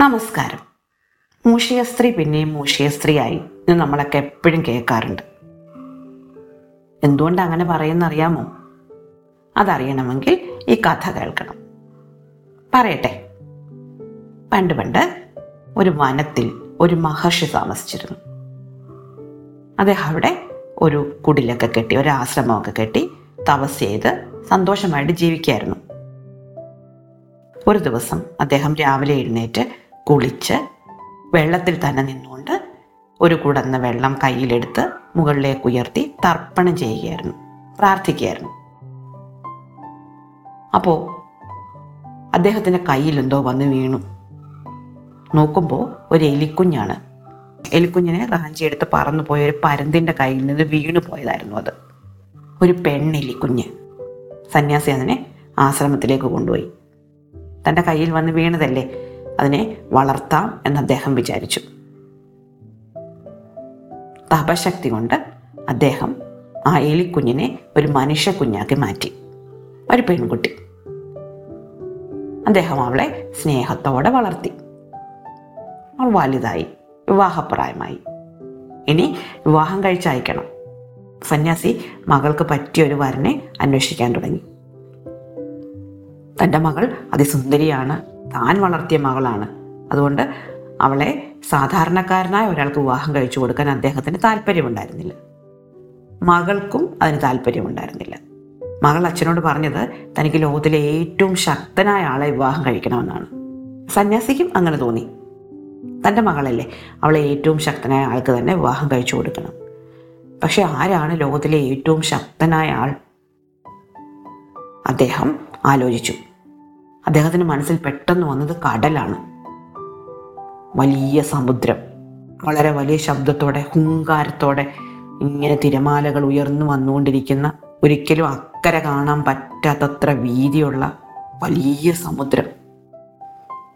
നമസ്കാരം. മൂഷിയ സ്ത്രീ പിന്നെയും മൂഷിയ സ്ത്രീയായി എന്ന് നമ്മളൊക്കെ എപ്പോഴും കേൾക്കാറുണ്ട്. എന്തുകൊണ്ട് അങ്ങനെ പറയുന്നറിയാമോ? അതറിയണമെങ്കിൽ ഈ കഥ കേൾക്കണം. പറയട്ടെ. പണ്ട് പണ്ട് ഒരു വനത്തിൽ ഒരു മഹർഷി താമസിച്ചിരുന്നു. അദ്ദേഹം അവിടെ ഒരു കുടിലൊക്കെ കെട്ടി ഒരു ആശ്രമമൊക്കെ കെട്ടി തപസ് ചെയ്ത് സന്തോഷമായിട്ട് ജീവിക്കായിരുന്നു. ഒരു ദിവസം അദ്ദേഹം രാവിലെ എഴുന്നേറ്റ് കുളിച്ച് വെള്ളത്തിൽ തന്നെ നിന്നുകൊണ്ട് ഒരു കുടന്ന വെള്ളം കയ്യിലെടുത്ത് മുകളിലേക്ക് ഉയർത്തി തർപ്പണം ചെയ്യുകയായിരുന്നു പ്രാർത്ഥിക്കുകയായിരുന്നു. അപ്പോൾ അദ്ദേഹത്തിന്റെ കയ്യിൽ എന്തോ വന്ന് വീണു. നോക്കുമ്പോൾ ഒരു എലിക്കുഞ്ഞാണ്. എലിക്കുഞ്ഞിനെ റാഞ്ചി എടുത്ത് പറന്നു പോയ ഒരു പരന്തിന്റെ കയ്യിൽ നിന്ന് വീണു പോയതായിരുന്നു അത്. ഒരു പെണ്ണെലിക്കുഞ്ഞ് സന്യാസി അതിനെ ആശ്രമത്തിലേക്ക് കൊണ്ടുപോയി. തന്റെ കയ്യിൽ വന്ന് വീണതല്ലേ? അതിനെ വളർത്താം എന്ന് അദ്ദേഹം വിചാരിച്ചു. തപശക്തി കൊണ്ട് അദ്ദേഹം ആ എലിക്കുഞ്ഞിനെ ഒരു മനുഷ്യ കുഞ്ഞാക്കി മാറ്റി. ഒരു പെൺകുട്ടി. അദ്ദേഹം അവളെ സ്നേഹത്തോടെ വളർത്തി. അവൾ വലുതായി വിവാഹപ്രായമായി. ഇനി വിവാഹം കഴിച്ചയക്കണം. സന്യാസി മകൾക്ക് പറ്റിയ ഒരു വരനെ അന്വേഷിക്കാൻ തുടങ്ങി. തന്റെ മകൾ അതിസുന്ദരിയാണ്. താൻ വളർത്തിയ മകളാണ്. അതുകൊണ്ട് അവളെ സാധാരണക്കാരനായ ഒരാൾക്ക് വിവാഹം കഴിച്ചു കൊടുക്കാൻ അദ്ദേഹത്തിന് താല്പര്യമുണ്ടായിരുന്നില്ല. മകൾക്കും അതിന് താല്പര്യമുണ്ടായിരുന്നില്ല. മകൾ അച്ഛനോട് പറഞ്ഞത് തനിക്ക് ലോകത്തിലെ ഏറ്റവും ശക്തനായ ആളെ വിവാഹം കഴിക്കണമെന്നാണ്. സന്യാസിക്കും അങ്ങനെ തോന്നി. തന്റെ മകളല്ലേ അവളെ ഏറ്റവും ശക്തനായ ആൾക്ക് തന്നെ വിവാഹം കഴിച്ചു കൊടുക്കണം. പക്ഷെ ആരാണ് ലോകത്തിലെ ഏറ്റവും ശക്തനായ ആൾ? അദ്ദേഹം ആലോചിച്ചു. അദ്ദേഹത്തിന് മനസ്സിൽ പെട്ടെന്ന് വന്നത് കടലാണ്. വലിയ സമുദ്രം. വളരെ വലിയ ശബ്ദത്തോടെ ഹുങ്കാരത്തോടെ ഇങ്ങനെ തിരമാലകൾ ഉയർന്നു വന്നുകൊണ്ടിരിക്കുന്ന ഒരിക്കലും അക്കരെ കാണാൻ പറ്റാത്തത്ര വീതിയുള്ള വലിയ സമുദ്രം.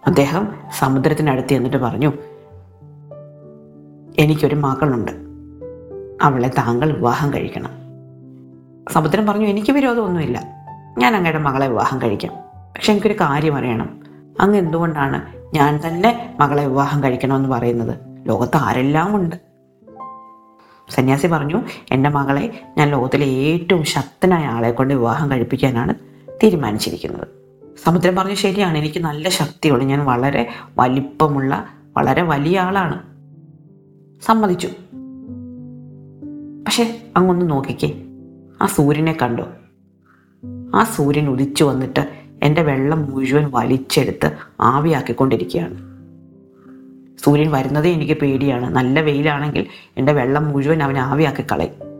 അദ്ദേഹം സമുദ്രത്തിനടുത്ത് എന്നിട്ട് പറഞ്ഞു എനിക്കൊരു മകളുണ്ട്. അവളെ താങ്കൾ വിവാഹം കഴിക്കണം. സമുദ്രം പറഞ്ഞു എനിക്ക് വിരോധമൊന്നുമില്ല. ഞാൻ അങ്ങയുടെ മകളെ വിവാഹം കഴിക്കാം. പക്ഷെ എനിക്കൊരു കാര്യം അറിയണം. അങ്ങ് എന്തുകൊണ്ടാണ് ഞാൻ തന്നെ മകളെ വിവാഹം കഴിക്കണമെന്ന് പറയുന്നത്? ലോകത്ത് ആരെല്ലാം ഉണ്ട് സന്യാസി പറഞ്ഞു എന്റെ മകളെ ഞാൻ ലോകത്തിലെ ഏറ്റവും ശക്തനായ ആളെ കൊണ്ട് വിവാഹം കഴിപ്പിക്കാനാണ് തീരുമാനിച്ചിരിക്കുന്നത്. സമുദ്രം പറഞ്ഞു ശരിയാണ് എനിക്ക് നല്ല ശക്തിയുള്ളു. ഞാൻ വളരെ വലിപ്പമുള്ള വളരെ വലിയ ആളാണ്. സമ്മതിച്ചു. പക്ഷെ അങ്ങൊന്ന് നോക്കിക്കേ. ആ സൂര്യനെ കണ്ടോ? ആ സൂര്യൻ ഉദിച്ചു വന്നിട്ട് എന്റെ വെള്ളം മുഴുവൻ വലിച്ചെടുത്ത് ആവിയാക്കിക്കൊണ്ടിരിക്കുകയാണ്. സൂര്യൻ വരുന്നതേ എനിക്ക് പേടിയാണ്. നല്ല വെയിലാണെങ്കിൽ എന്റെ വെള്ളം മുഴുവൻ അവൻ ആവിയാക്കി കളയും.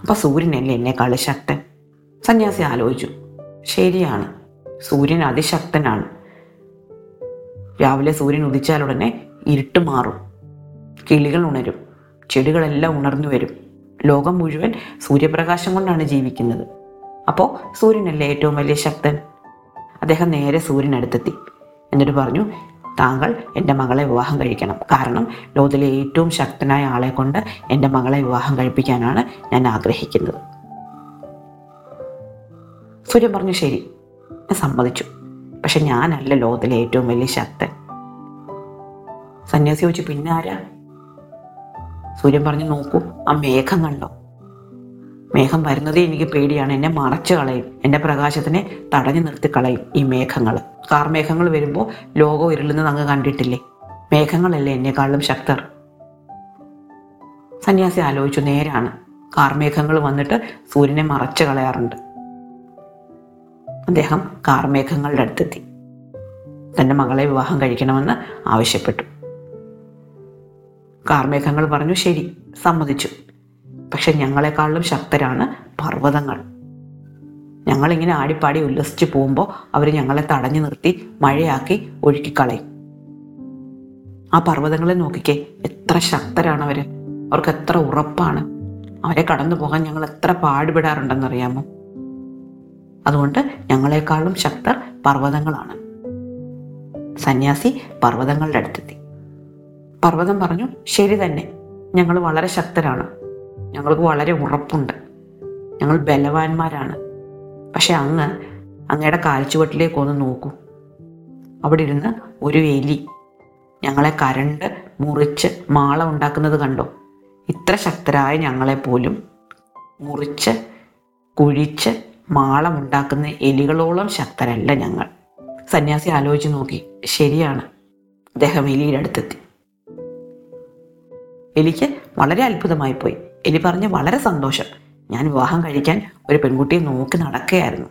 അപ്പൊ സൂര്യനല്ലേ എന്നെ ശക്തൻ. സന്യാസി ആലോചിച്ചു. ശരിയാണ്. സൂര്യൻ അതിശക്തനാണ്. രാവിലെ സൂര്യൻ ഉദിച്ചാലുടനെ ഇരുട്ട് മാറും. കിളികൾ ഉണരും. ചെടികളെല്ലാം ഉണർന്നു വരും. ലോകം മുഴുവൻ സൂര്യപ്രകാശം കൊണ്ടാണ് ജീവിക്കുന്നത്. അപ്പോൾ സൂര്യനല്ലേ ഏറ്റവും വലിയ ശക്തൻ? അദ്ദേഹം നേരെ സൂര്യനടുത്തെത്തി. എന്നിട്ട് പറഞ്ഞു താങ്കൾ എന്റെ മകളെ വിവാഹം കഴിക്കണം. കാരണം ലോകത്തിലെ ഏറ്റവും ശക്തനായ ആളെ കൊണ്ട് എന്റെ മകളെ വിവാഹം കഴിപ്പിക്കാനാണ് ഞാൻ ആഗ്രഹിക്കുന്നത്. സൂര്യൻ പറഞ്ഞു ശരി. ഞാൻ സമ്മതിച്ചു. പക്ഷെ ഞാനല്ല ലോകത്തിലെ ഏറ്റവും വലിയ ശക്തൻ. സന്യാസി ചോദിച്ചു പിന്നെ ആരാ? സൂര്യൻ പറഞ്ഞു നോക്കൂ ആ മേഘം കണ്ടോ? മേഘം വരുന്നതേ എനിക്ക് പേടിയാണ്. എന്നെ മറച്ചു കളയും. എന്റെ പ്രകാശത്തിനെ തടഞ്ഞു നിർത്തി കളയും ഈ മേഘങ്ങൾ കാർമേഘങ്ങൾ വരുമ്പോൾ ലോകം ഇരുളുന്നത് അങ്ങ് കണ്ടിട്ടില്ലേ? മേഘങ്ങളല്ലേ എന്നെക്കാളും ശക്തർ. സന്യാസി ആലോചിച്ചു നേരാണ്. കാർമേഘങ്ങൾ വന്നിട്ട് സൂര്യനെ മറച്ചു കളയാറുണ്ട്. അദ്ദേഹം കാർമേഘങ്ങളുടെ അടുത്തെത്തി. തന്റെ മകളെ വിവാഹം കഴിക്കണമെന്ന് ആവശ്യപ്പെട്ടു. കാർമേഘങ്ങൾ പറഞ്ഞു ശരി സമ്മതിച്ചു. പക്ഷെ ഞങ്ങളെക്കാളും ശക്തരാണ് പർവതങ്ങൾ. ഞങ്ങളിങ്ങനെ ആടിപ്പാടി ഉല്ലസിച്ച് പോകുമ്പോൾ അവർ ഞങ്ങളെ തടഞ്ഞു നിർത്തി മഴയാക്കി ഒഴുക്കിക്കളയും. ആ പർവതങ്ങളെ നോക്കിക്കേ എത്ര ശക്തരാണ് അവർ അവർക്ക് എത്ര ഉറപ്പാണ്. അവരെ കടന്നു പോകാൻ ഞങ്ങൾ എത്ര പാടുപെടാറുണ്ടെന്നറിയാമോ? അതുകൊണ്ട് ഞങ്ങളെക്കാളും ശക്തർ പർവതങ്ങളാണ്. സന്യാസി പർവതങ്ങളുടെ അടുത്തെത്തി. പർവതം പറഞ്ഞു ശരി തന്നെ ഞങ്ങൾ വളരെ ശക്തരാണ്. ഞങ്ങൾക്ക് വളരെ ഉറപ്പുണ്ട്. ഞങ്ങൾ ബലവാന്മാരാണ്. പക്ഷെ അങ്ങ് അങ്ങയുടെ കാൽച്ചുവട്ടിലേക്ക് ഒന്ന് നോക്കൂ. അവിടെ ഇരുന്ന് ഒരു എലി ഞങ്ങളെ കരണ്ട് മുറിച്ച് മാള ഉണ്ടാക്കുന്നത് കണ്ടോ? ഇത്ര ശക്തരായ ഞങ്ങളെപ്പോലും മുറിച്ച് കുഴിച്ച് മാളമുണ്ടാക്കുന്ന എലികളോളം ശക്തരല്ല ഞങ്ങൾ. സന്യാസി ആലോചിച്ച് നോക്കി. ശരിയാണ്. അദ്ദേഹം എലിയുടെ അടുത്തെത്തി. എലിക്ക് വളരെ അത്ഭുതമായി പോയി. എലി പറഞ്ഞ് വളരെ സന്തോഷം. ഞാൻ വിവാഹം കഴിക്കാൻ ഒരു പെൺകുട്ടിയെ നോക്കി നടക്കുകയായിരുന്നു.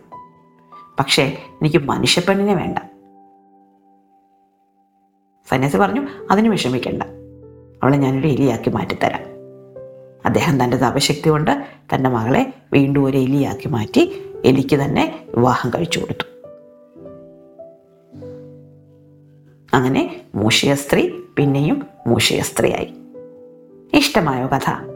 പക്ഷേ എനിക്ക് മനുഷ്യപ്പെണ്ണിനെ വേണ്ട. സന്യാസി പറഞ്ഞു അതിന് വിഷമിക്കേണ്ട. അവളെ ഞാനൊരു എലിയാക്കി മാറ്റിത്തരാം. അദ്ദേഹം തന്റെ തപശക്തി കൊണ്ട് തന്റെ മകളെ വീണ്ടും ഒരു എലിയാക്കി മാറ്റി എലിക്ക് തന്നെ വിവാഹം കഴിച്ചു കൊടുത്തു. അങ്ങനെ മൂഷിയ സ്ത്രീ പിന്നെയും മൂഷിയ സ്ത്രീയായി. ഇഷ്ടമായോ കഥ?